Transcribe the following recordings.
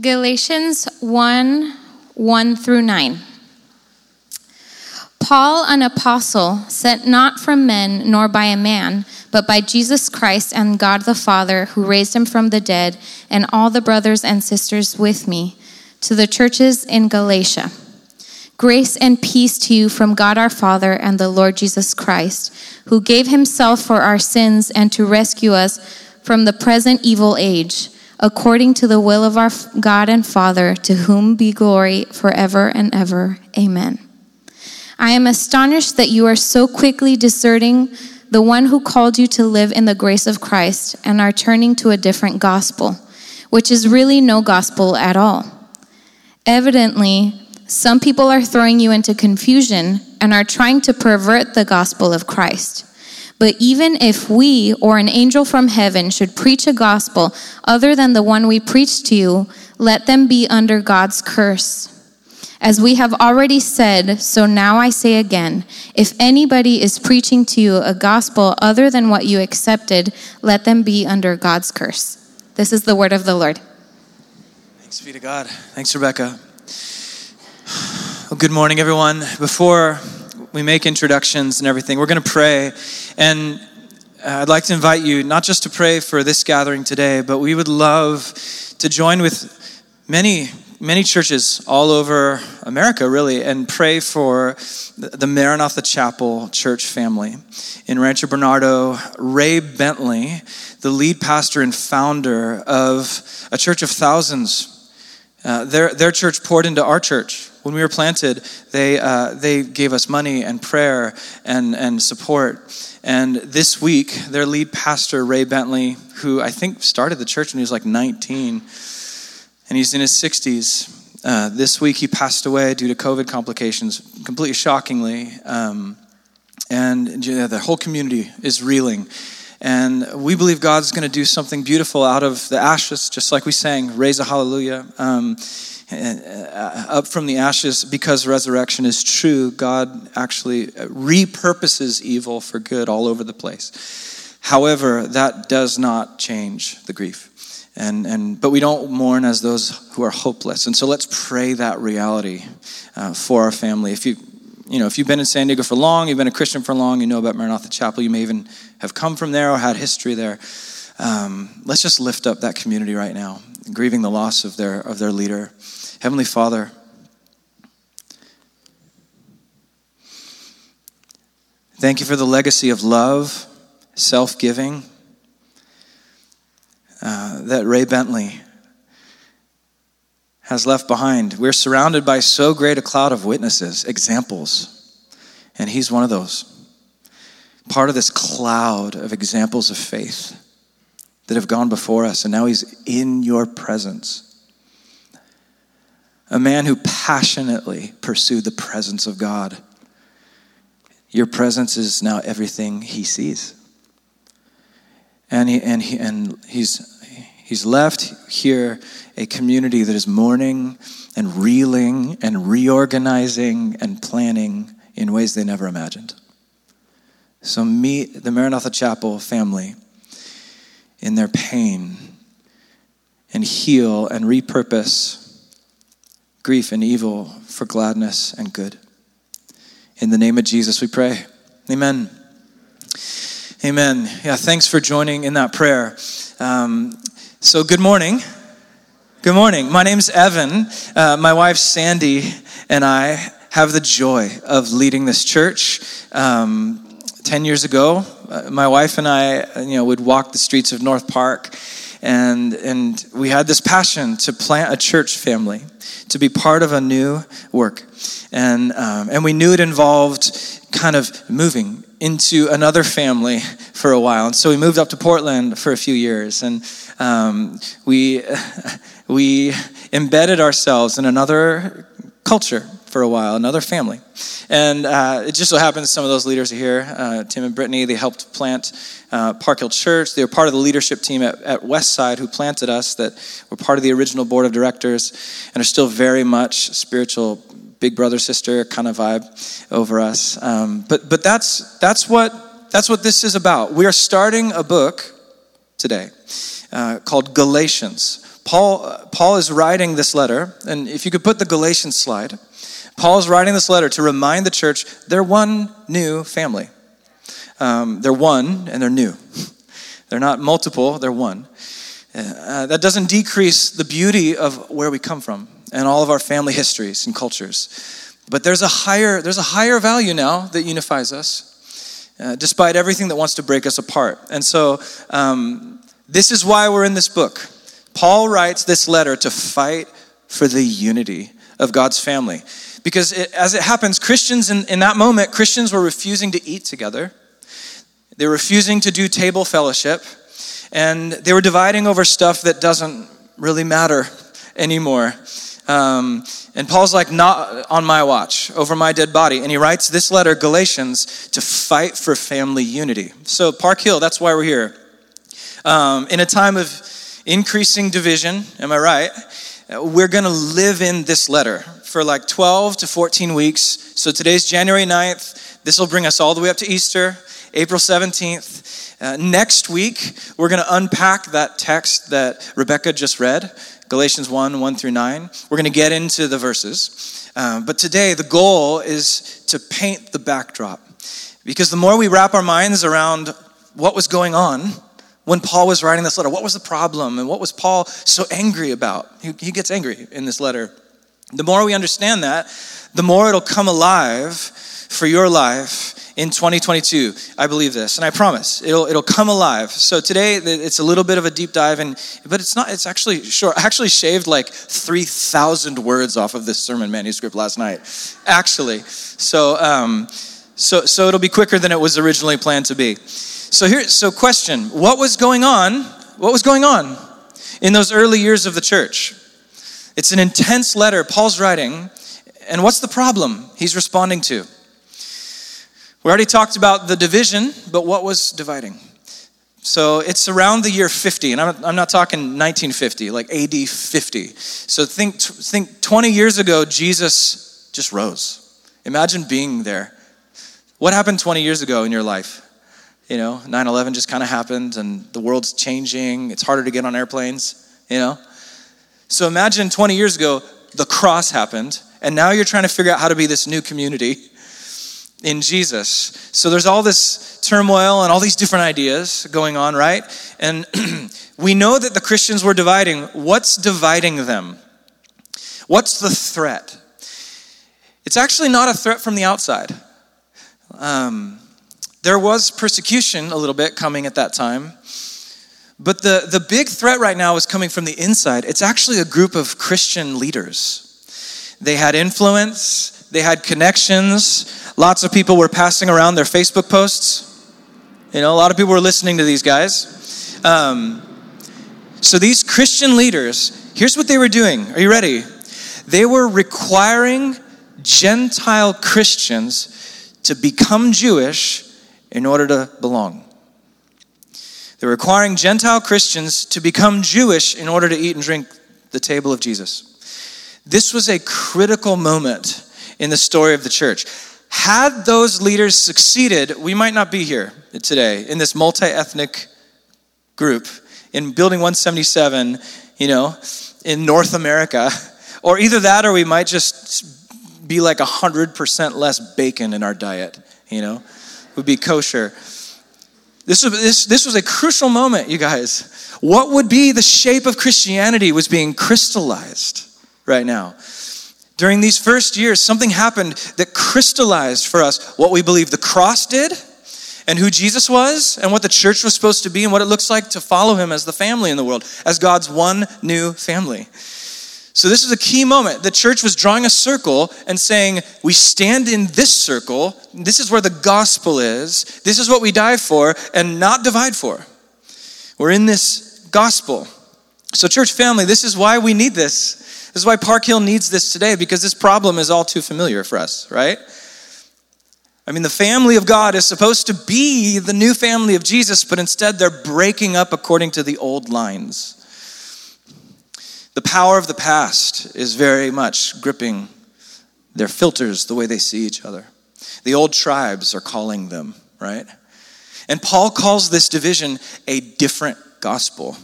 Galatians 1 1 through 9. Paul, an apostle, sent not from men nor by a man, but by Jesus Christ and God the Father, who raised him from the dead, and all the brothers and sisters with me, to the churches in Galatia. Grace and peace to you from God our Father and the Lord Jesus Christ, who gave himself for our sins and to rescue us from the present evil age according to the will of our God and Father, to whom be glory forever and ever. Amen. I am astonished that you are so quickly deserting the one who called you to live in the grace of Christ and are turning to a different gospel, which is really no gospel at all. Evidently, some people are throwing you into confusion and are trying to pervert the gospel of Christ. But even if we or an angel from heaven should preach a gospel other than the one we preach to you, let them be under God's curse. As we have already said, so now I say again if anybody is preaching to you a gospel other than what you accepted, let them be under God's curse. This is the word of the Lord. Thanks be to God. Thanks, Rebecca. Well, good morning, everyone. Before we make introductions and everything, we're going to pray. And uh, I'd like to invite you not just to pray for this gathering today, but we would love to join with many many churches all over America, really, and pray for the Maranatha Chapel church family. In Rancho Bernardo, Ray Bentley, the lead pastor and founder of a church of thousands, uh, their, their church poured into our church. When we were planted, they, uh, they gave us money and prayer and, and support. And this week, their lead pastor, Ray Bentley, who I think started the church when he was like 19, and he's in his 60s. Uh, this week he passed away due to COVID complications, completely shockingly. Um, and the whole community is reeling. And we believe God's going to do something beautiful out of the ashes, just like we sang, Raise a Hallelujah. Um, uh, up from the ashes because resurrection is true, God actually repurposes evil for good all over the place. However, that does not change the grief and, and but we don't mourn as those who are hopeless and so let's pray that reality uh, for our family if you you know if you've been in san diego for long you've been a christian for long you know about maranatha chapel you may even have come from there or had history there um, let's just lift up that community right now grieving the loss of their of their leader heavenly father thank you for the legacy of love self-giving uh, that Ray Bentley has left behind. We're surrounded by so great a cloud of witnesses, examples, and he's one of those. Part of this cloud of examples of faith that have gone before us, and now he's in your presence. A man who passionately pursued the presence of God. Your presence is now everything he sees. And, he, and, he, and he's He's left here a community that is mourning and reeling and reorganizing and planning in ways they never imagined. So meet the Maranatha Chapel family in their pain and heal and repurpose grief and evil for gladness and good. In the name of Jesus, we pray. Amen. Amen. Yeah, thanks for joining in that prayer. Um, so, good morning. Good morning. My name's Evan. Uh, my wife Sandy and I have the joy of leading this church. Um, Ten years ago, uh, my wife and I, you know, would walk the streets of North Park, and and we had this passion to plant a church family, to be part of a new work, and um, and we knew it involved kind of moving into another family for a while. And so we moved up to Portland for a few years, and um, we we embedded ourselves in another culture for a while, another family. And uh, it just so happens some of those leaders are here. Uh, Tim and Brittany, they helped plant uh, Park Hill Church. They were part of the leadership team at, at Westside who planted us, that were part of the original board of directors and are still very much spiritual big brother sister kind of vibe over us. Um, but but that's that's what that's what this is about. We are starting a book today uh, called Galatians. Paul, uh, Paul is writing this letter, and if you could put the Galatians slide, Paul is writing this letter to remind the church they're one new family. Um, they're one and they're new. They're not multiple, they're one. Uh, that doesn't decrease the beauty of where we come from and all of our family histories and cultures. But there's a higher, there's a higher value now that unifies us, uh, despite everything that wants to break us apart. And so, um, this is why we're in this book. Paul writes this letter to fight for the unity of God's family. Because it, as it happens, Christians in, in that moment, Christians were refusing to eat together. They were refusing to do table fellowship. And they were dividing over stuff that doesn't really matter anymore. Um, and Paul's like, not on my watch, over my dead body. And he writes this letter, Galatians, to fight for family unity. So, Park Hill, that's why we're here. Um, in a time of increasing division, am I right? We're going to live in this letter for like 12 to 14 weeks. So, today's January 9th. This will bring us all the way up to Easter, April 17th. Uh, next week, we're going to unpack that text that Rebecca just read. Galatians 1 1 through 9. We're going to get into the verses. Um, but today, the goal is to paint the backdrop. Because the more we wrap our minds around what was going on when Paul was writing this letter, what was the problem and what was Paul so angry about? He, he gets angry in this letter. The more we understand that, the more it'll come alive for your life in 2022. I believe this, and I promise it'll it'll come alive. So today it's a little bit of a deep dive, and but it's not. It's actually short. I actually shaved like 3,000 words off of this sermon manuscript last night. Actually, so um, so so it'll be quicker than it was originally planned to be. So here, so question: What was going on? What was going on in those early years of the church? It's an intense letter Paul's writing, and what's the problem he's responding to? We already talked about the division, but what was dividing? So it's around the year 50, and I'm, I'm not talking 1950, like AD 50. So think, think 20 years ago, Jesus just rose. Imagine being there. What happened 20 years ago in your life? You know, 9 11 just kind of happened, and the world's changing. It's harder to get on airplanes, you know? So imagine 20 years ago, the cross happened, and now you're trying to figure out how to be this new community in Jesus. So there's all this turmoil and all these different ideas going on, right? And we know that the Christians were dividing. What's dividing them? What's the threat? It's actually not a threat from the outside. Um, there was persecution a little bit coming at that time. But the, the big threat right now is coming from the inside. It's actually a group of Christian leaders. They had influence, they had connections, Lots of people were passing around their Facebook posts. You know, a lot of people were listening to these guys. Um, so these Christian leaders, here's what they were doing. Are you ready? They were requiring Gentile Christians to become Jewish in order to belong. They're requiring Gentile Christians to become Jewish in order to eat and drink the table of Jesus. This was a critical moment in the story of the church. Had those leaders succeeded, we might not be here today in this multi ethnic group in Building 177, you know, in North America. Or either that, or we might just be like 100% less bacon in our diet, you know, would be kosher. This was, this, this was a crucial moment, you guys. What would be the shape of Christianity was being crystallized right now. During these first years, something happened that crystallized for us what we believe the cross did and who Jesus was and what the church was supposed to be and what it looks like to follow him as the family in the world, as God's one new family. So, this is a key moment. The church was drawing a circle and saying, We stand in this circle. This is where the gospel is. This is what we die for and not divide for. We're in this gospel. So, church family, this is why we need this. This is why Park Hill needs this today because this problem is all too familiar for us, right? I mean, the family of God is supposed to be the new family of Jesus, but instead they're breaking up according to the old lines. The power of the past is very much gripping their filters, the way they see each other. The old tribes are calling them, right? And Paul calls this division a different gospel.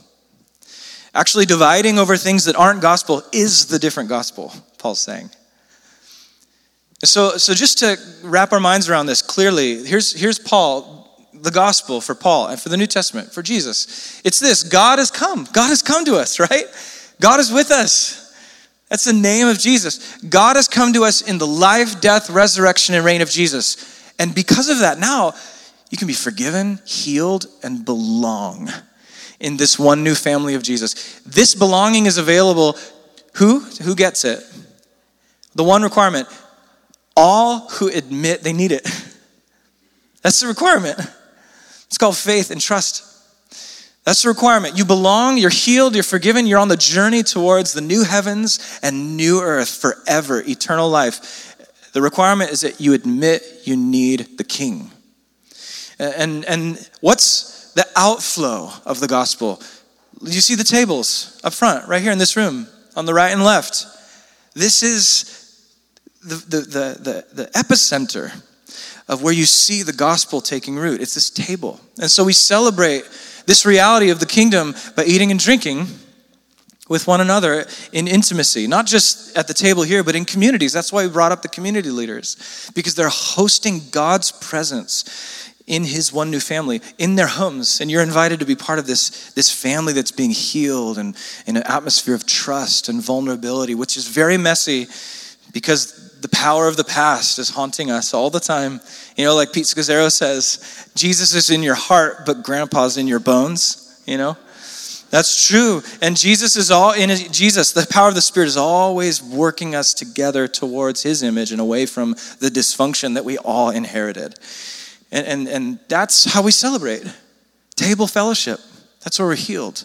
Actually, dividing over things that aren't gospel is the different gospel, Paul's saying. So, so just to wrap our minds around this clearly, here's, here's Paul, the gospel for Paul and for the New Testament, for Jesus. It's this God has come. God has come to us, right? God is with us. That's the name of Jesus. God has come to us in the life, death, resurrection, and reign of Jesus. And because of that, now you can be forgiven, healed, and belong in this one new family of Jesus. This belonging is available. Who? Who gets it? The one requirement all who admit they need it. That's the requirement. It's called faith and trust. That's the requirement. You belong, you're healed, you're forgiven, you're on the journey towards the new heavens and new earth forever, eternal life. The requirement is that you admit you need the king. And, and what's the outflow of the gospel? You see the tables up front, right here in this room, on the right and left. This is the, the, the, the, the epicenter of where you see the gospel taking root. It's this table. And so we celebrate this reality of the kingdom by eating and drinking with one another in intimacy, not just at the table here, but in communities. That's why we brought up the community leaders, because they're hosting God's presence in his one new family, in their homes. And you're invited to be part of this, this family that's being healed and in an atmosphere of trust and vulnerability, which is very messy because the power of the past is haunting us all the time. You know, like Pete Scazzero says, Jesus is in your heart, but grandpa's in your bones, you know? That's true. And Jesus is all in Jesus, the power of the Spirit is always working us together towards his image and away from the dysfunction that we all inherited. And, and, and that's how we celebrate table fellowship. That's where we're healed.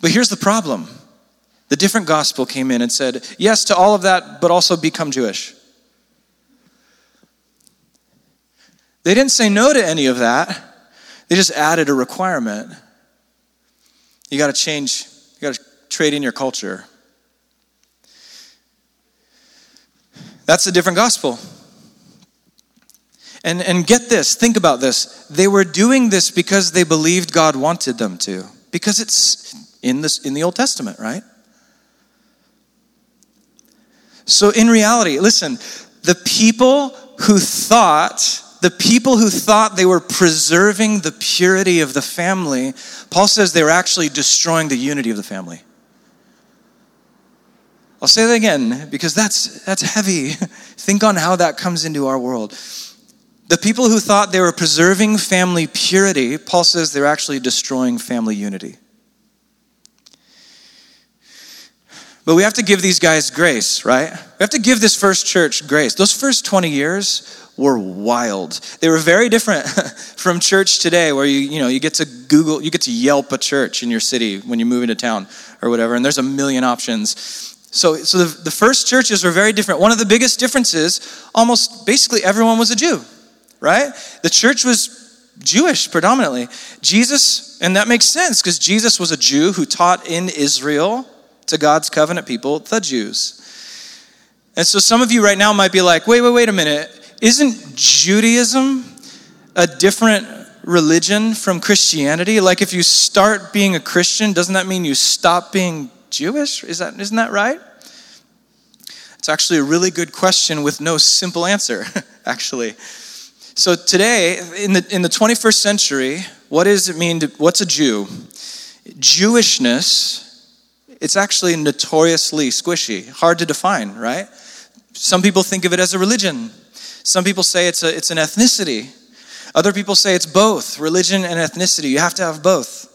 But here's the problem the different gospel came in and said, yes to all of that, but also become Jewish. They didn't say no to any of that, they just added a requirement. You got to change, you got to trade in your culture. That's a different gospel. And, and get this, think about this. They were doing this because they believed God wanted them to, because it's in, this, in the Old Testament, right? So, in reality, listen, the people who thought, the people who thought they were preserving the purity of the family, Paul says they were actually destroying the unity of the family. I'll say that again because that's, that's heavy. Think on how that comes into our world. The people who thought they were preserving family purity, Paul says they're actually destroying family unity. But we have to give these guys grace, right? We have to give this first church grace. Those first 20 years were wild. They were very different from church today where you, you know, you get to Google, you get to Yelp a church in your city when you move into town or whatever, and there's a million options. So, so the, the first churches were very different. One of the biggest differences, almost basically everyone was a Jew right? The church was Jewish predominantly. Jesus, and that makes sense because Jesus was a Jew who taught in Israel to God's covenant people, the Jews. And so some of you right now might be like, wait, wait, wait a minute. Isn't Judaism a different religion from Christianity? Like if you start being a Christian, doesn't that mean you stop being Jewish? Is that, isn't that right? It's actually a really good question with no simple answer, actually. So today, in the, in the 21st century, what does it mean to, what's a Jew? Jewishness, it's actually notoriously squishy, hard to define, right? Some people think of it as a religion. Some people say it's, a, it's an ethnicity. Other people say it's both, religion and ethnicity. You have to have both.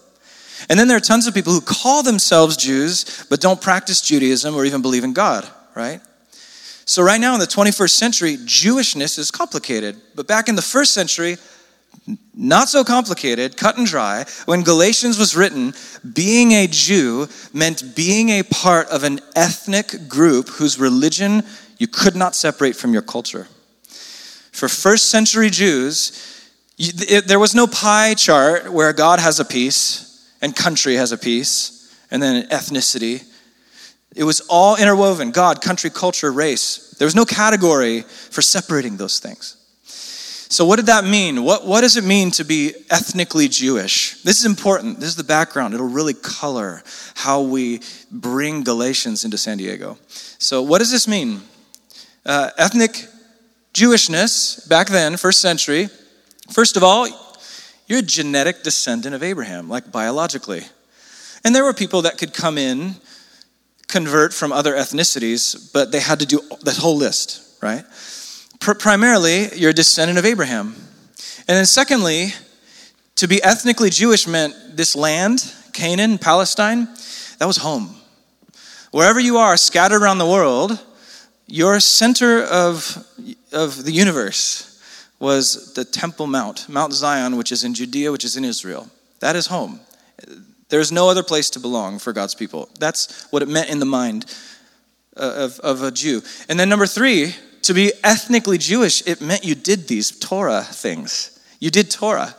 And then there are tons of people who call themselves Jews but don't practice Judaism or even believe in God, right? So, right now in the 21st century, Jewishness is complicated. But back in the first century, not so complicated, cut and dry. When Galatians was written, being a Jew meant being a part of an ethnic group whose religion you could not separate from your culture. For first century Jews, there was no pie chart where God has a piece and country has a piece and then ethnicity it was all interwoven God, country, culture, race. There was no category for separating those things. So, what did that mean? What, what does it mean to be ethnically Jewish? This is important. This is the background. It'll really color how we bring Galatians into San Diego. So, what does this mean? Uh, ethnic Jewishness, back then, first century, first of all, you're a genetic descendant of Abraham, like biologically. And there were people that could come in, convert from other ethnicities, but they had to do the whole list, right? Pr- primarily, you're a descendant of Abraham. And then, secondly, to be ethnically Jewish meant this land, Canaan, Palestine, that was home. Wherever you are, scattered around the world, your center of, of the universe was the Temple Mount, Mount Zion, which is in Judea, which is in Israel. That is home. There's no other place to belong for God's people. That's what it meant in the mind uh, of, of a Jew. And then, number three, to be ethnically Jewish, it meant you did these Torah things. You did Torah,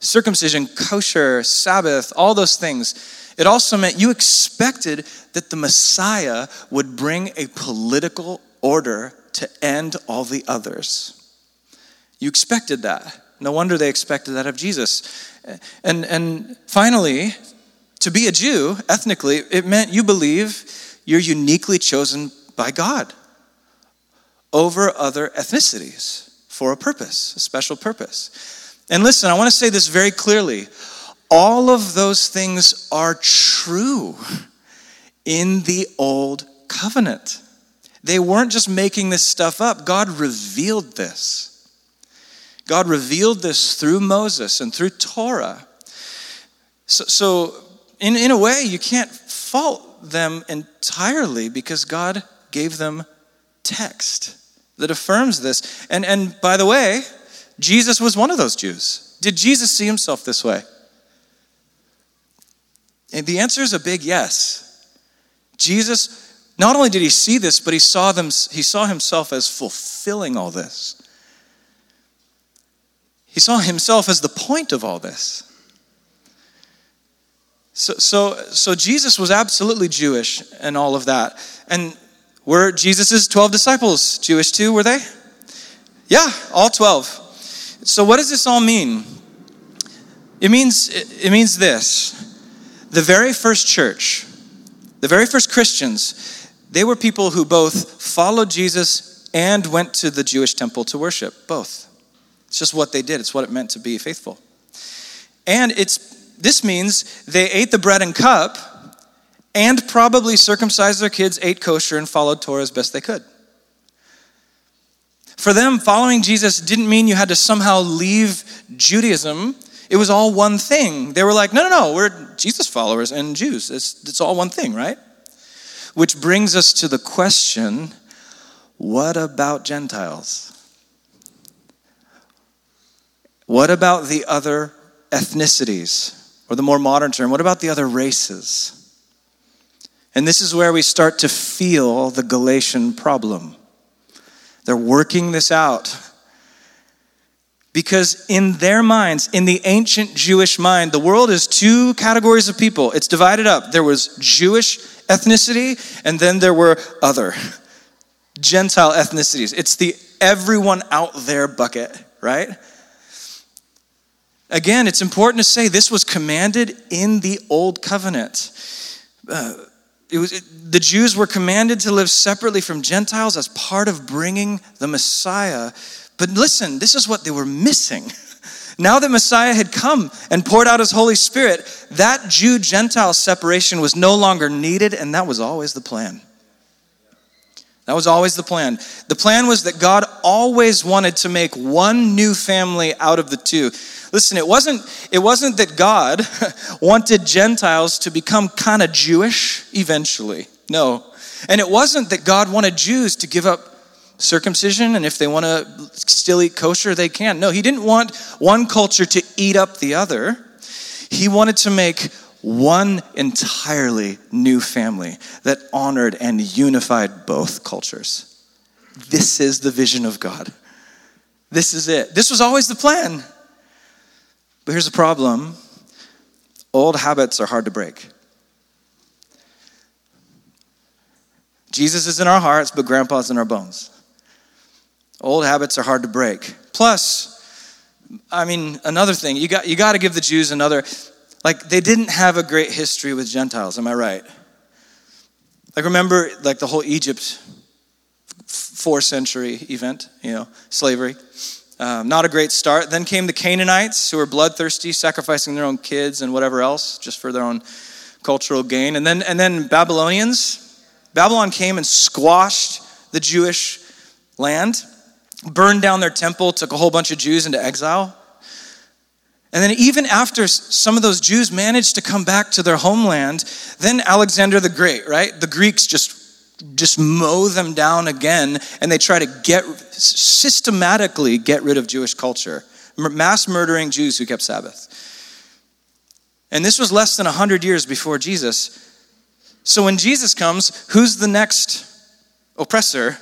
circumcision, kosher, Sabbath, all those things. It also meant you expected that the Messiah would bring a political order to end all the others. You expected that. No wonder they expected that of Jesus. And, and finally, to be a Jew, ethnically, it meant you believe you're uniquely chosen by God over other ethnicities for a purpose, a special purpose. And listen, I want to say this very clearly. All of those things are true in the old covenant. They weren't just making this stuff up, God revealed this. God revealed this through Moses and through Torah. So, so in, in a way, you can't fault them entirely because God gave them text that affirms this. And, and by the way, Jesus was one of those Jews. Did Jesus see himself this way? And the answer is a big yes. Jesus, not only did he see this, but he saw, them, he saw himself as fulfilling all this. He saw himself as the point of all this. So, so, so Jesus was absolutely Jewish and all of that. And were Jesus' 12 disciples Jewish too, were they? Yeah, all 12. So what does this all mean? It means, it means this. The very first church, the very first Christians, they were people who both followed Jesus and went to the Jewish temple to worship, both. It's just what they did, it's what it meant to be faithful. And it's this means they ate the bread and cup and probably circumcised their kids, ate kosher, and followed Torah as best they could. For them, following Jesus didn't mean you had to somehow leave Judaism. It was all one thing. They were like, no, no, no, we're Jesus followers and Jews. It's, it's all one thing, right? Which brings us to the question what about Gentiles? What about the other ethnicities? Or the more modern term, what about the other races? And this is where we start to feel the Galatian problem. They're working this out. Because in their minds, in the ancient Jewish mind, the world is two categories of people. It's divided up. There was Jewish ethnicity, and then there were other Gentile ethnicities. It's the everyone out there bucket, right? Again, it's important to say this was commanded in the Old Covenant. Uh, it was, it, the Jews were commanded to live separately from Gentiles as part of bringing the Messiah. But listen, this is what they were missing. Now that Messiah had come and poured out his Holy Spirit, that Jew Gentile separation was no longer needed, and that was always the plan. That was always the plan. The plan was that God always wanted to make one new family out of the two. Listen, it wasn't, it wasn't that God wanted Gentiles to become kind of Jewish eventually. No. And it wasn't that God wanted Jews to give up circumcision and if they want to still eat kosher, they can. No, He didn't want one culture to eat up the other. He wanted to make one entirely new family that honored and unified both cultures. This is the vision of God. This is it. This was always the plan. But here's the problem old habits are hard to break. Jesus is in our hearts, but grandpa's in our bones. Old habits are hard to break. Plus, I mean, another thing, you got, you got to give the Jews another, like, they didn't have a great history with Gentiles, am I right? Like, remember, like, the whole Egypt four century event, you know, slavery. Um, not a great start. Then came the Canaanites, who were bloodthirsty, sacrificing their own kids and whatever else, just for their own cultural gain. And then, and then Babylonians. Babylon came and squashed the Jewish land, burned down their temple, took a whole bunch of Jews into exile. And then, even after some of those Jews managed to come back to their homeland, then Alexander the Great, right? The Greeks just just mow them down again and they try to get systematically get rid of Jewish culture, mass murdering Jews who kept Sabbath. And this was less than 100 years before Jesus. So when Jesus comes, who's the next oppressor?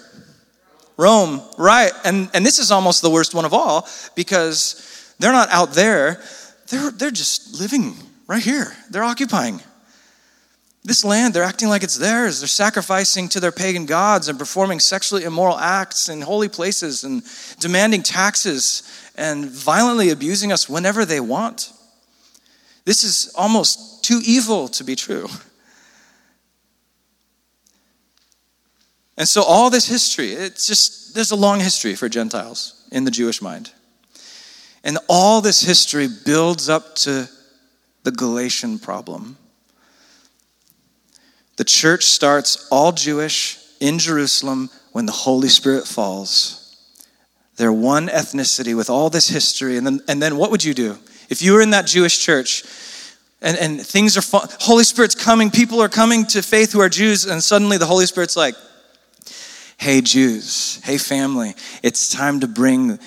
Rome, right. And, and this is almost the worst one of all because they're not out there, they're, they're just living right here, they're occupying. This land, they're acting like it's theirs. They're sacrificing to their pagan gods and performing sexually immoral acts in holy places and demanding taxes and violently abusing us whenever they want. This is almost too evil to be true. And so, all this history, it's just, there's a long history for Gentiles in the Jewish mind. And all this history builds up to the Galatian problem the church starts all Jewish in Jerusalem when the Holy Spirit falls. They're one ethnicity with all this history. And then, and then what would you do? If you were in that Jewish church and, and things are, Holy Spirit's coming, people are coming to faith who are Jews, and suddenly the Holy Spirit's like, hey, Jews, hey, family, it's time to bring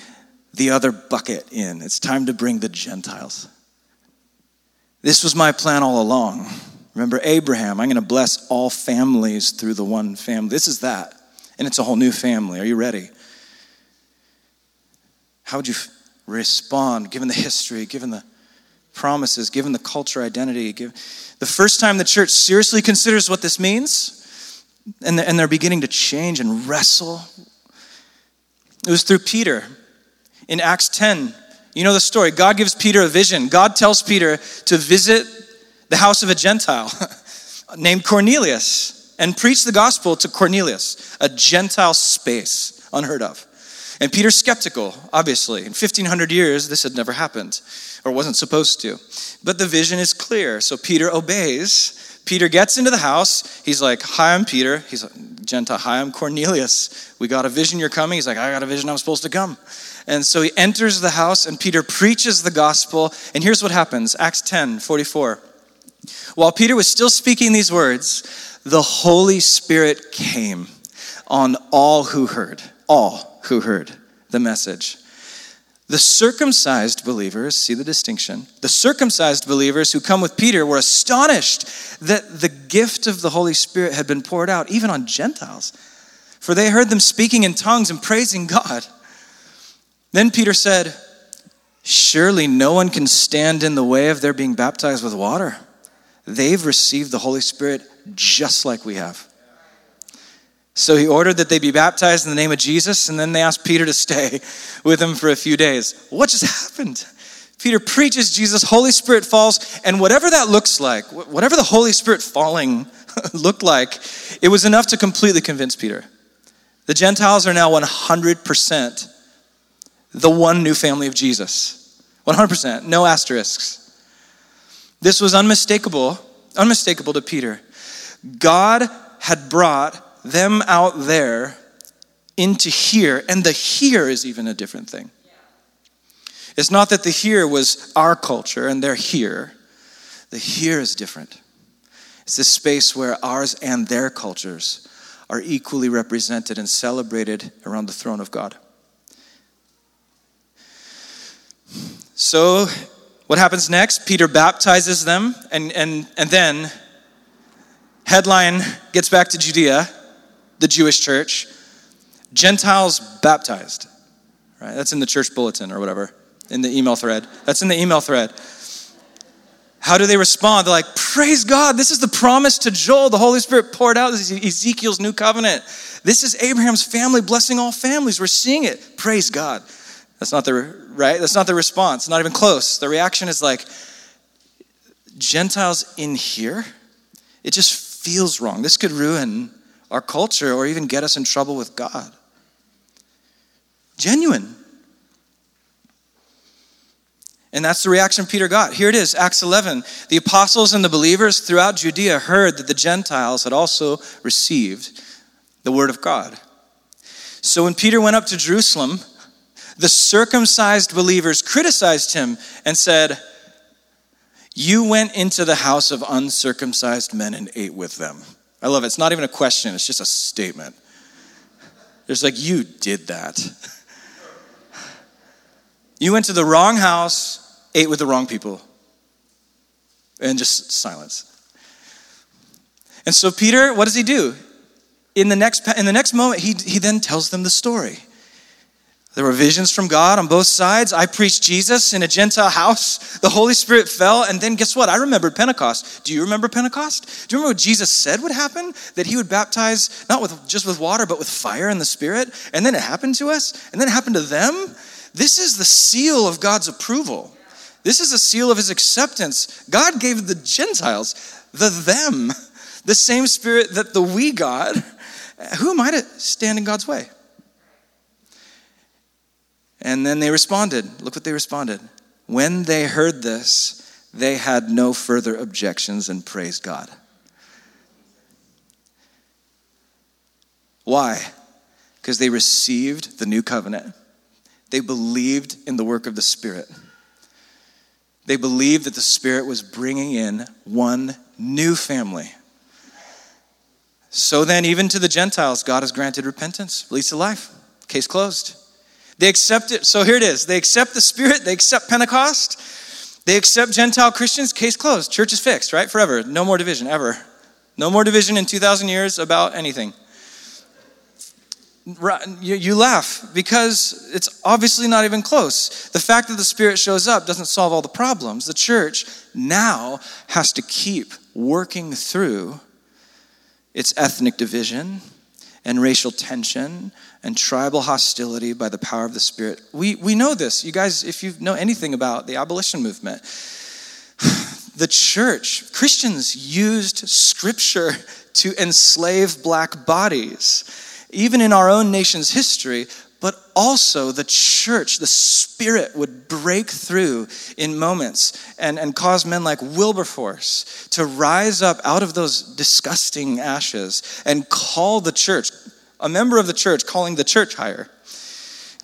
the other bucket in. It's time to bring the Gentiles. This was my plan all along. Remember Abraham, I'm going to bless all families through the one family. This is that. And it's a whole new family. Are you ready? How would you respond given the history, given the promises, given the culture identity? Give, the first time the church seriously considers what this means, and, and they're beginning to change and wrestle, it was through Peter. In Acts 10, you know the story. God gives Peter a vision. God tells Peter to visit the house of a Gentile named Cornelius and preach the gospel to Cornelius, a Gentile space, unheard of. And Peter's skeptical, obviously. In 1500 years, this had never happened or wasn't supposed to. But the vision is clear. So Peter obeys. Peter gets into the house. He's like, Hi, I'm Peter. He's like, Gentile, Hi, I'm Cornelius. We got a vision, you're coming. He's like, I got a vision, I'm supposed to come. And so he enters the house, and Peter preaches the gospel. And here's what happens Acts 10 44. While Peter was still speaking these words, the Holy Spirit came on all who heard, all who heard the message. The circumcised believers, see the distinction, the circumcised believers who come with Peter were astonished that the gift of the Holy Spirit had been poured out, even on Gentiles, for they heard them speaking in tongues and praising God. Then Peter said, Surely no one can stand in the way of their being baptized with water. They've received the Holy Spirit just like we have. So he ordered that they be baptized in the name of Jesus, and then they asked Peter to stay with him for a few days. What just happened? Peter preaches Jesus, Holy Spirit falls, and whatever that looks like, whatever the Holy Spirit falling looked like, it was enough to completely convince Peter. The Gentiles are now 100% the one new family of Jesus. 100%, no asterisks. This was unmistakable, unmistakable to Peter. God had brought them out there into here, and the here is even a different thing. It's not that the here was our culture and they're here. The here is different. It's this space where ours and their cultures are equally represented and celebrated around the throne of God. So what happens next? Peter baptizes them, and, and, and then, headline gets back to Judea, the Jewish church. Gentiles baptized. Right? That's in the church bulletin or whatever, in the email thread. That's in the email thread. How do they respond? They're like, Praise God, this is the promise to Joel. The Holy Spirit poured out. This is Ezekiel's new covenant. This is Abraham's family blessing all families. We're seeing it. Praise God. That's not the right. That's not the response. Not even close. The reaction is like Gentiles in here. It just feels wrong. This could ruin our culture or even get us in trouble with God. Genuine. And that's the reaction Peter got. Here it is, Acts 11. The apostles and the believers throughout Judea heard that the Gentiles had also received the word of God. So when Peter went up to Jerusalem, the circumcised believers criticized him and said, You went into the house of uncircumcised men and ate with them. I love it. It's not even a question, it's just a statement. There's like, You did that. You went to the wrong house, ate with the wrong people. And just silence. And so Peter, what does he do? In the next, in the next moment, he, he then tells them the story. There were visions from God on both sides. I preached Jesus in a Gentile house. The Holy Spirit fell. And then guess what? I remembered Pentecost. Do you remember Pentecost? Do you remember what Jesus said would happen? That he would baptize not with just with water, but with fire and the Spirit. And then it happened to us. And then it happened to them. This is the seal of God's approval. This is a seal of his acceptance. God gave the Gentiles, the them, the same spirit that the we God. Who am I to stand in God's way? And then they responded. Look what they responded. When they heard this, they had no further objections and praised God. Why? Because they received the new covenant. They believed in the work of the Spirit. They believed that the Spirit was bringing in one new family. So then, even to the Gentiles, God has granted repentance, leads to life. Case closed. They accept it. So here it is. They accept the Spirit, they accept Pentecost, they accept Gentile Christians. Case closed. Church is fixed, right? Forever. No more division, ever. No more division in 2,000 years about anything you laugh because it's obviously not even close. The fact that the Spirit shows up doesn't solve all the problems. The church now has to keep working through its ethnic division and racial tension and tribal hostility by the power of the Spirit. We, we know this. You guys, if you know anything about the abolition movement, the church, Christians used scripture to enslave black bodies even in our own nation's history, but also the church, the spirit would break through in moments and, and cause men like Wilberforce to rise up out of those disgusting ashes and call the church, a member of the church calling the church higher.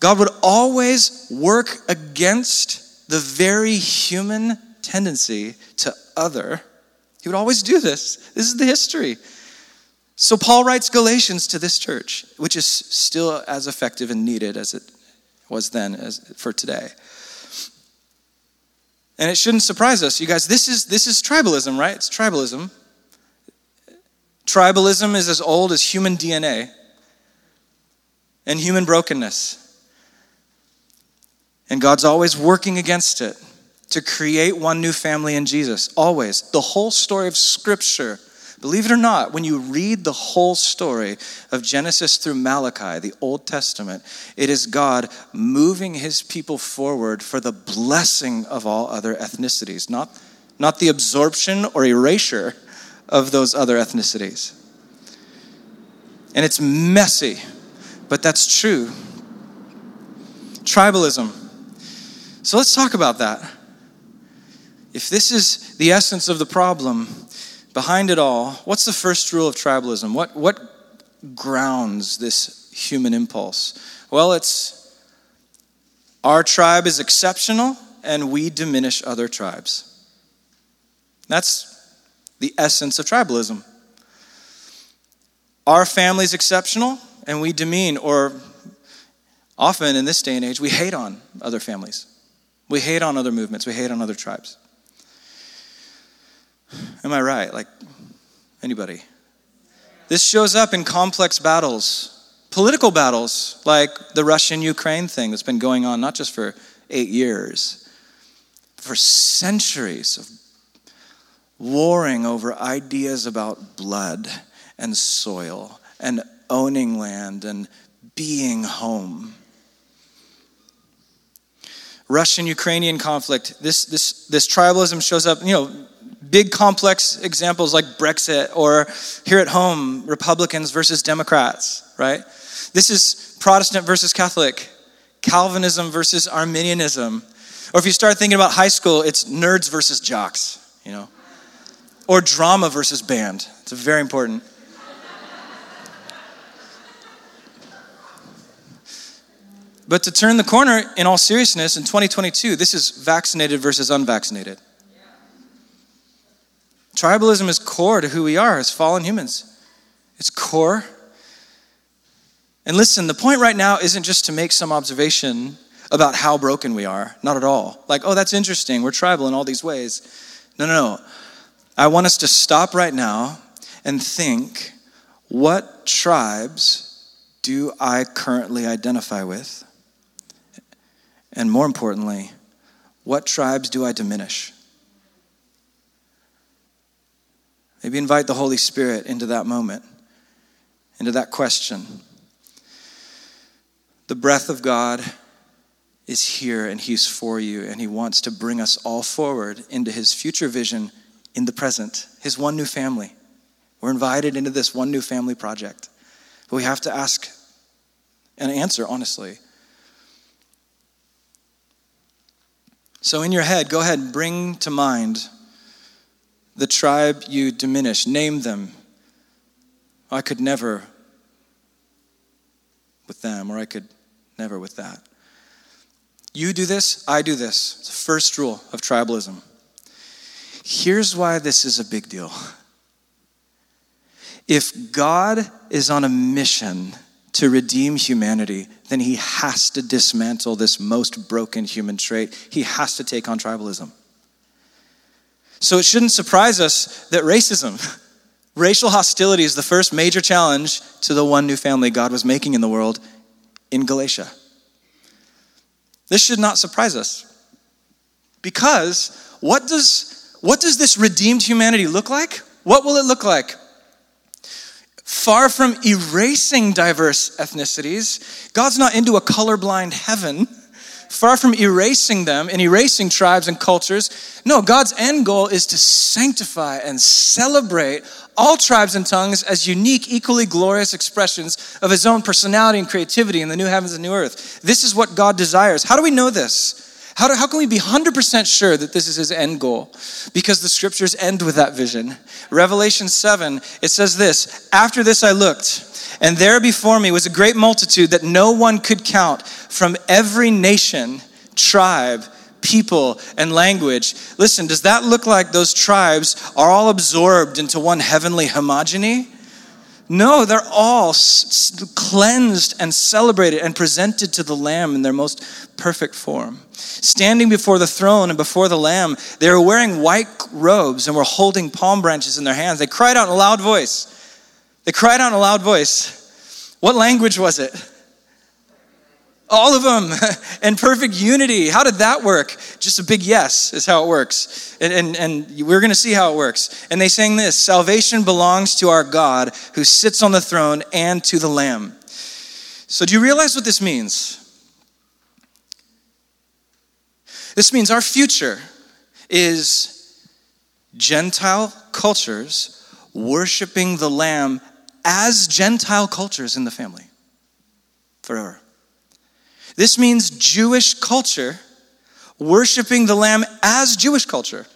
God would always work against the very human tendency to other. He would always do this. This is the history. So Paul writes Galatians to this church, which is still as effective and needed as it was then as for today. And it shouldn't surprise us, you guys. This is this is tribalism, right? It's tribalism. Tribalism is as old as human DNA and human brokenness. And God's always working against it to create one new family in Jesus. Always. The whole story of Scripture Believe it or not, when you read the whole story of Genesis through Malachi, the Old Testament, it is God moving his people forward for the blessing of all other ethnicities, not, not the absorption or erasure of those other ethnicities. And it's messy, but that's true. Tribalism. So let's talk about that. If this is the essence of the problem, behind it all, what's the first rule of tribalism? What, what grounds this human impulse? Well, it's our tribe is exceptional and we diminish other tribes. That's the essence of tribalism. Our family is exceptional and we demean, or often in this day and age, we hate on other families. We hate on other movements. We hate on other tribes. Am I right? Like anybody? This shows up in complex battles, political battles, like the Russian Ukraine thing that's been going on not just for eight years, for centuries of warring over ideas about blood and soil and owning land and being home. Russian Ukrainian conflict. This, this, this tribalism shows up, you know, big complex examples like Brexit or here at home, Republicans versus Democrats, right? This is Protestant versus Catholic, Calvinism versus Arminianism. Or if you start thinking about high school, it's nerds versus jocks, you know, or drama versus band. It's very important. But to turn the corner, in all seriousness, in 2022, this is vaccinated versus unvaccinated. Tribalism is core to who we are as fallen humans. It's core. And listen, the point right now isn't just to make some observation about how broken we are. Not at all. Like, oh, that's interesting. We're tribal in all these ways. No, no, no. I want us to stop right now and think what tribes do I currently identify with? And more importantly, what tribes do I diminish? Maybe invite the Holy Spirit into that moment, into that question. The breath of God is here and He's for you, and He wants to bring us all forward into His future vision in the present, His one new family. We're invited into this one new family project. But we have to ask and answer honestly So, in your head, go ahead and bring to mind the tribe you diminish. Name them. I could never with them, or I could never with that. You do this, I do this. It's the first rule of tribalism. Here's why this is a big deal. If God is on a mission to redeem humanity, then he has to dismantle this most broken human trait. He has to take on tribalism. So it shouldn't surprise us that racism, racial hostility, is the first major challenge to the one new family God was making in the world in Galatia. This should not surprise us. Because what does, what does this redeemed humanity look like? What will it look like? Far from erasing diverse ethnicities, God's not into a colorblind heaven. Far from erasing them and erasing tribes and cultures, no, God's end goal is to sanctify and celebrate all tribes and tongues as unique, equally glorious expressions of His own personality and creativity in the new heavens and new earth. This is what God desires. How do we know this? How, do, how can we be 100% sure that this is his end goal? Because the scriptures end with that vision. Revelation 7, it says this After this I looked, and there before me was a great multitude that no one could count from every nation, tribe, people, and language. Listen, does that look like those tribes are all absorbed into one heavenly homogeny? No, they're all s- cleansed and celebrated and presented to the Lamb in their most perfect form. Standing before the throne and before the Lamb, they were wearing white robes and were holding palm branches in their hands. They cried out in a loud voice. They cried out in a loud voice. What language was it? All of them in perfect unity. How did that work? Just a big yes is how it works. And, and, and we're going to see how it works. And they sang this Salvation belongs to our God who sits on the throne and to the Lamb. So, do you realize what this means? This means our future is Gentile cultures worshiping the Lamb as Gentile cultures in the family forever. This means Jewish culture worshiping the Lamb as Jewish culture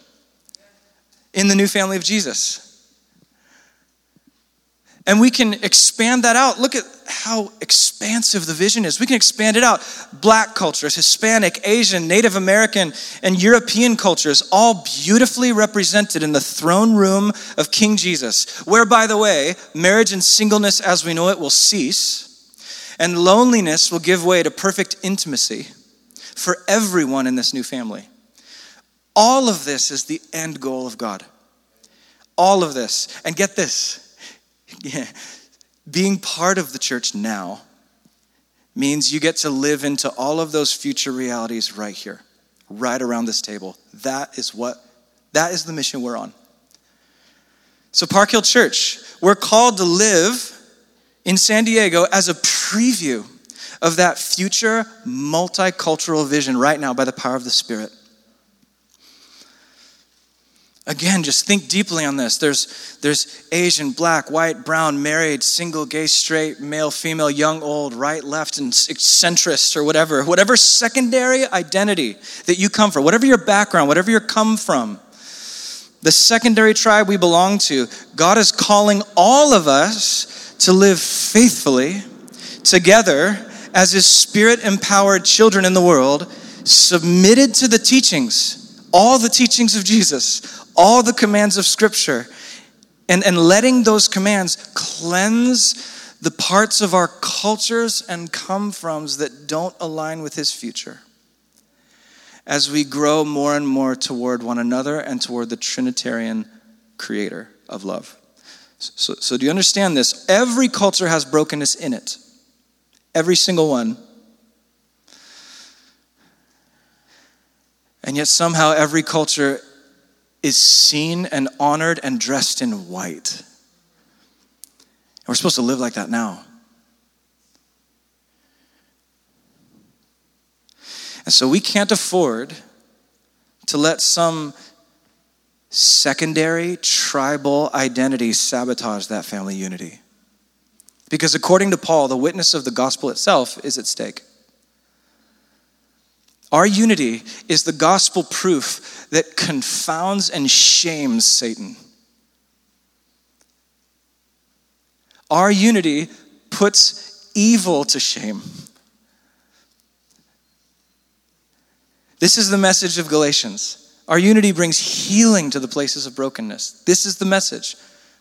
in the new family of Jesus. And we can expand that out. Look at how expansive the vision is. We can expand it out. Black cultures, Hispanic, Asian, Native American, and European cultures, all beautifully represented in the throne room of King Jesus, where, by the way, marriage and singleness as we know it will cease and loneliness will give way to perfect intimacy for everyone in this new family. All of this is the end goal of God. All of this. And get this being part of the church now means you get to live into all of those future realities right here, right around this table. That is what, that is the mission we're on. So, Park Hill Church, we're called to live in San Diego as a preview of that future multicultural vision right now by the power of the Spirit. Again, just think deeply on this. There's, there's Asian, black, white, brown, married, single, gay, straight, male, female, young, old, right, left, and centrist or whatever. Whatever secondary identity that you come from, whatever your background, whatever you come from, the secondary tribe we belong to, God is calling all of us to live faithfully together as His Spirit empowered children in the world, submitted to the teachings, all the teachings of Jesus, all the commands of Scripture and, and letting those commands cleanse the parts of our cultures and come froms that don't align with His future. As we grow more and more toward one another and toward the Trinitarian Creator of love. So, so do you understand this? Every culture has brokenness in it, every single one. And yet, somehow, every culture is seen and honored and dressed in white. And we're supposed to live like that now. And so we can't afford to let some secondary tribal identity sabotage that family unity. Because according to Paul, the witness of the gospel itself is at stake. Our unity is the gospel proof that confounds and shames Satan. Our unity puts evil to shame. This is the message of Galatians. Our unity brings healing to the places of brokenness. This is the message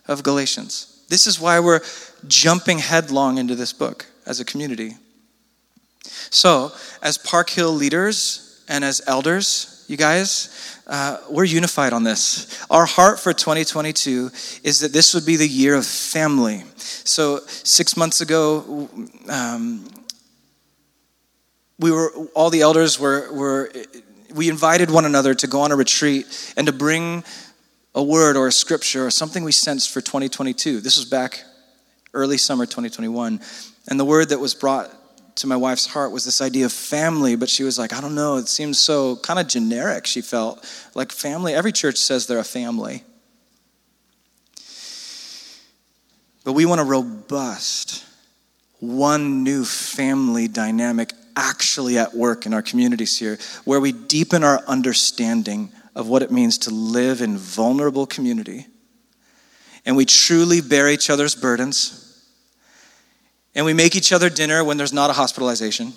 of Galatians. This is why we're jumping headlong into this book as a community. So, as Park Hill leaders and as elders, you guys, uh, we're unified on this. Our heart for 2022 is that this would be the year of family. So, six months ago, um, we were all the elders were, were we invited one another to go on a retreat and to bring a word or a scripture or something we sensed for 2022. This was back early summer 2021. And the word that was brought to my wife's heart was this idea of family, but she was like, I don't know, it seems so kind of generic, she felt. Like family, every church says they're a family. But we want a robust, one new family dynamic actually at work in our communities here, where we deepen our understanding of what it means to live in vulnerable community. And we truly bear each other's burdens and we make each other dinner when there's not a hospitalization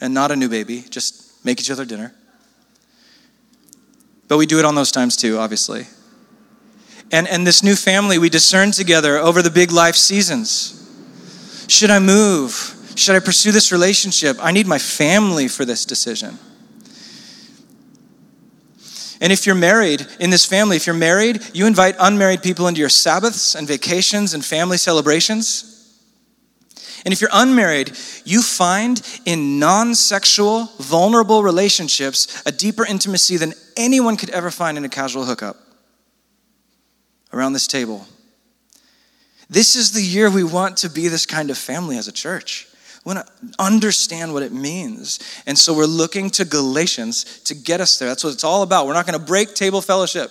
and not a new baby. Just make each other dinner. But we do it on those times too, obviously. And, and this new family, we discern together over the big life seasons. Should I move? Should I pursue this relationship? I need my family for this decision. And if you're married in this family, if you're married, you invite unmarried people into your Sabbaths and vacations and family celebrations. And if you're unmarried, you find in non sexual, vulnerable relationships a deeper intimacy than anyone could ever find in a casual hookup around this table. This is the year we want to be this kind of family as a church. We want to understand what it means. And so we're looking to Galatians to get us there. That's what it's all about. We're not going to break table fellowship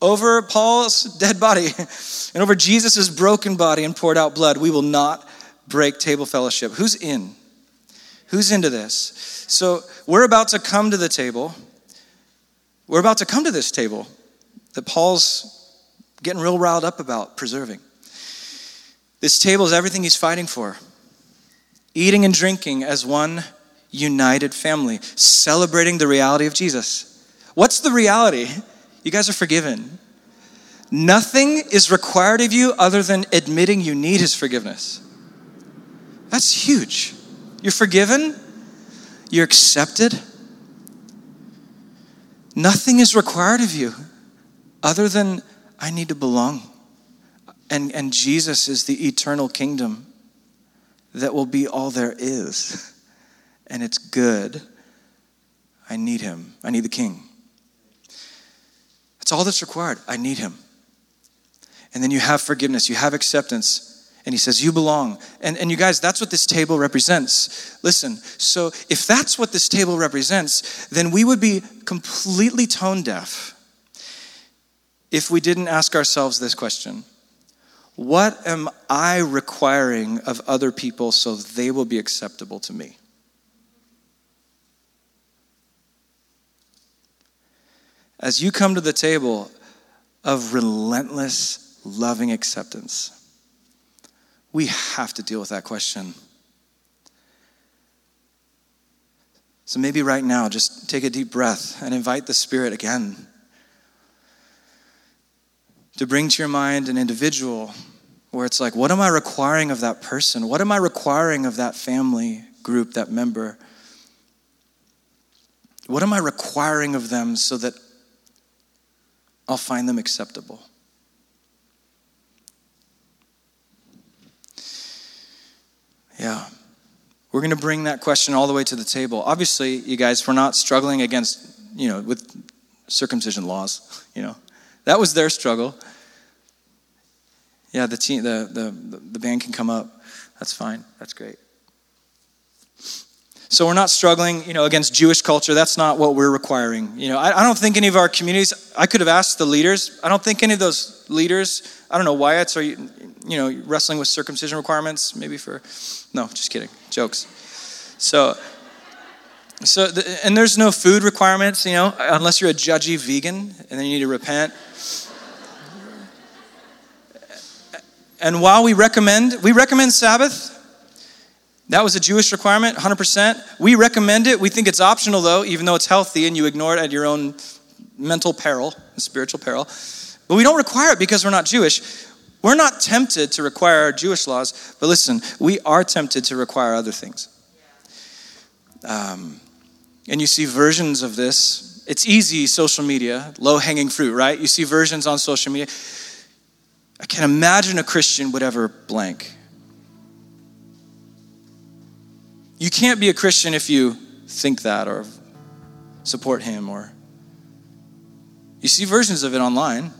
over Paul's dead body and over Jesus' broken body and poured out blood. We will not break table fellowship. Who's in? Who's into this? So we're about to come to the table. We're about to come to this table that Paul's getting real riled up about preserving. This table is everything he's fighting for. Eating and drinking as one united family, celebrating the reality of Jesus. What's the reality? You guys are forgiven. Nothing is required of you other than admitting you need his forgiveness. That's huge. You're forgiven, you're accepted. Nothing is required of you other than I need to belong. And, and Jesus is the eternal kingdom that will be all there is. And it's good. I need him. I need the king. That's all that's required. I need him. And then you have forgiveness, you have acceptance, And he says, You belong. And, and you guys, that's what this table represents. Listen, so if that's what this table represents, then we would be completely tone deaf if we didn't ask ourselves this question What am I requiring of other people so they will be acceptable to me? As you come to the table of relentless, loving acceptance, we have to deal with that question. So maybe right now, just take a deep breath and invite the Spirit again to bring to your mind an individual where it's like, what am I requiring of that person? What am I requiring of that family group, that member? What am I requiring of them so that I'll find them acceptable? Yeah. We're going to bring that question all the way to the table. Obviously, you guys, we're not struggling against, you know, with circumcision laws, you know. That was their struggle. Yeah, the team, the, the, the band can come up. That's fine. That's great. So we're not struggling, you know, against Jewish culture. That's not what we're requiring. You know, I, I, don't think any of our communities. I could have asked the leaders. I don't think any of those leaders. I don't know why it's are you, you know, wrestling with circumcision requirements. Maybe for, no, just kidding. Jokes. So, so the, and there's no food requirements. You know, unless you're a judgy vegan, and then you need to repent. And while we recommend, we recommend Sabbath. That was a Jewish requirement, 100%. We recommend it. We think it's optional, though, even though it's healthy and you ignore it at your own mental peril, spiritual peril. But we don't require it because we're not Jewish. We're not tempted to require our Jewish laws, but listen, we are tempted to require other things. Um, and you see versions of this. It's easy, social media, low hanging fruit, right? You see versions on social media. I can't imagine a Christian would ever blank. You can't be a Christian if you think that or support him or you see versions of it online.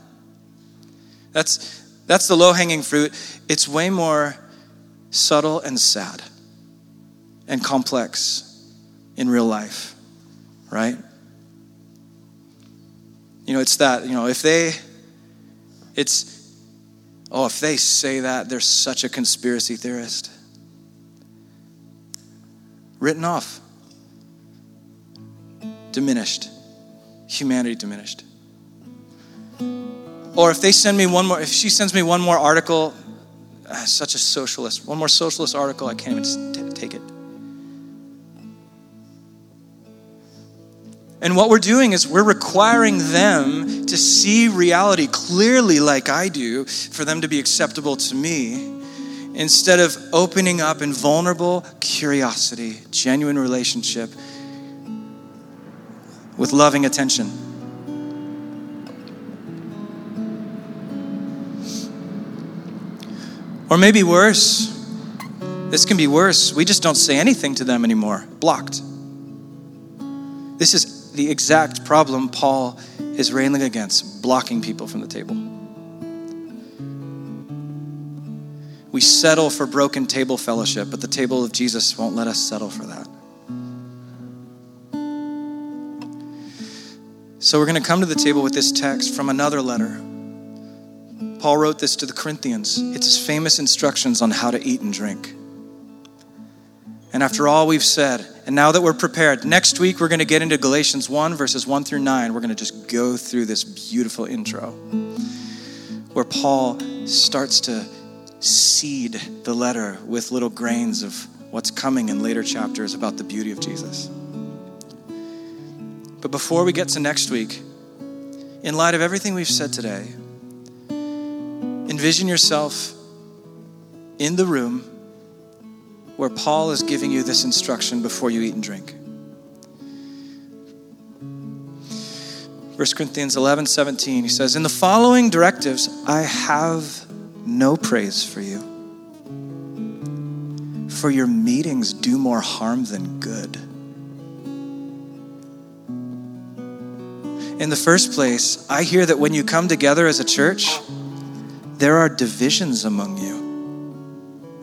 That's that's the low-hanging fruit. It's way more subtle and sad and complex in real life, right? You know, it's that, you know, if they it's Oh, if they say that, they're such a conspiracy theorist. Written off, diminished, humanity diminished. Or if they send me one more, if she sends me one more article, uh, such a socialist, one more socialist article, I can't even t- take it. And what we're doing is we're requiring them to see reality clearly, like I do, for them to be acceptable to me, instead of opening up in vulnerable curiosity, genuine relationship with loving attention. Or maybe worse, this can be worse. We just don't say anything to them anymore, blocked. This is the exact problem Paul is railing against blocking people from the table. We settle for broken table fellowship, but the table of Jesus won't let us settle for that. So we're going to come to the table with this text from another letter. Paul wrote this to the Corinthians. It's his famous instructions on how to eat and drink. And after all we've said, and now that we're prepared, next week we're going to get into Galatians 1, verses 1 through 9. We're going to just go through this beautiful intro where Paul starts to seed the letter with little grains of what's coming in later chapters about the beauty of Jesus. But before we get to next week, in light of everything we've said today, envision yourself in the room where Paul is giving you this instruction before you eat and drink. 1 Corinthians 11 17, he says, In the following directives, I have no praise for you. For your meetings do more harm than good. In the first place, I hear that when you come together as a church, there are divisions among you.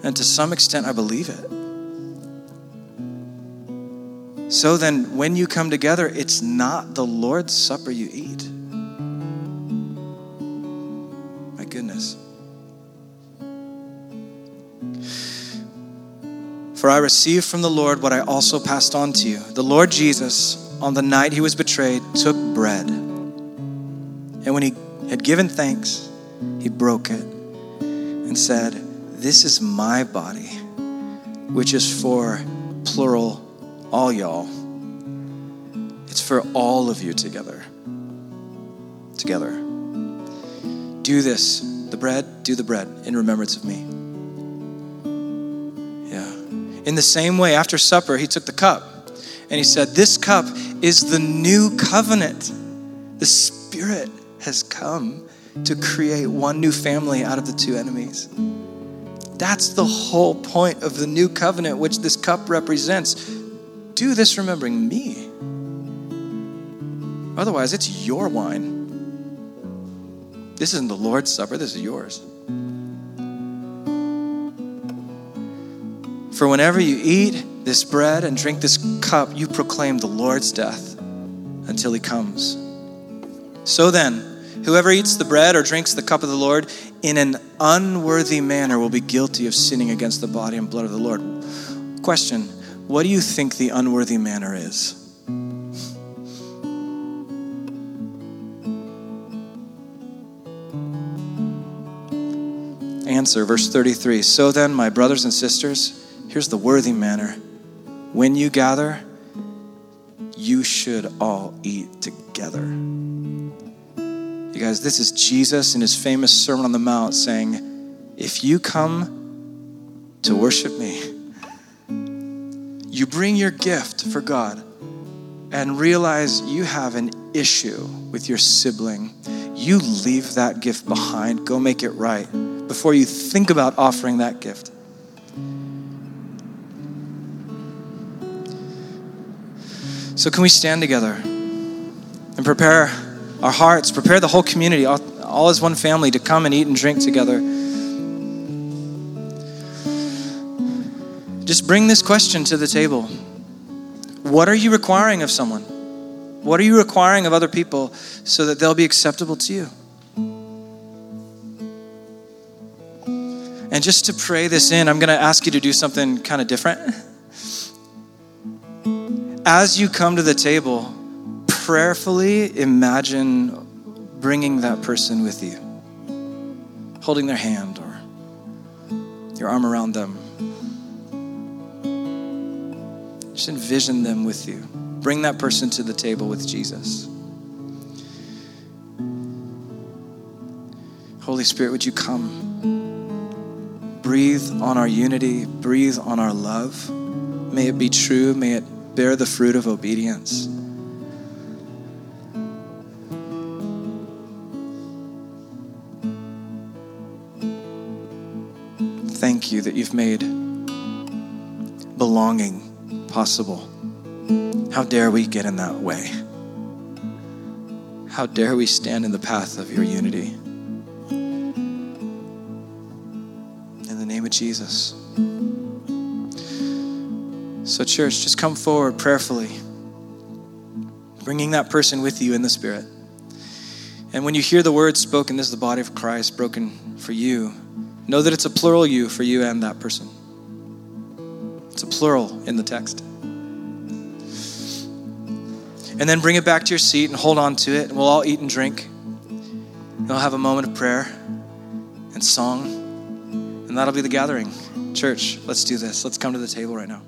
And to some extent, I believe it. So then, when you come together, it's not the Lord's Supper you eat. My goodness. For I received from the Lord what I also passed on to you. The Lord Jesus, on the night he was betrayed, took bread. And when he had given thanks, he broke it and said, This is my body, which is for plural, all y'all. It's for all of you together. Together. Do this, the bread, do the bread in remembrance of me. Yeah. In the same way, after supper, he took the cup and he said, This cup is the new covenant. The Spirit has come to create one new family out of the two enemies. That's the whole point of the new covenant, which this cup represents. Do this remembering me. Otherwise, it's your wine. This isn't the Lord's Supper, this is yours. For whenever you eat this bread and drink this cup, you proclaim the Lord's death until he comes. So then, whoever eats the bread or drinks the cup of the Lord in an unworthy manner will be guilty of sinning against the body and blood of the Lord. Question What do you think the unworthy manner is? Answer, verse 33. So then, my brothers and sisters, Here's the worthy manner. When you gather, you should all eat together. Guys, this is Jesus in his famous Sermon on the Mount saying, If you come to worship me, you bring your gift for God and realize you have an issue with your sibling, you leave that gift behind. Go make it right before you think about offering that gift. So, can we stand together and prepare our hearts, prepare the whole community, all, all as one family, to come and eat and drink together? Just bring this question to the table What are you requiring of someone? What are you requiring of other people so that they'll be acceptable to you? And just to pray this in, I'm going to ask you to do something kind of different as you come to the table, prayerfully imagine bringing that person with you, holding their hand or your arm around them. Just envision them with you. Bring that person to the table with Jesus. Holy Spirit, would you come? Breathe on our unity, breathe on our love. May it be true, may it bear the fruit of obedience. You that you've made belonging possible. How dare we get in that way? How dare we stand in the path of your unity? In the name of Jesus. So, church, just come forward prayerfully, bringing that person with you in the Spirit. And when you hear the words spoken, this is the body of Christ broken for you, know that it's a plural you for you and that person. It's a plural in the text. And then bring it back to your seat and hold on to it, and we'll all eat and drink. We'll have a moment of prayer and song, and that'll be the gathering. Church, let's do this. Let's come to the table right now.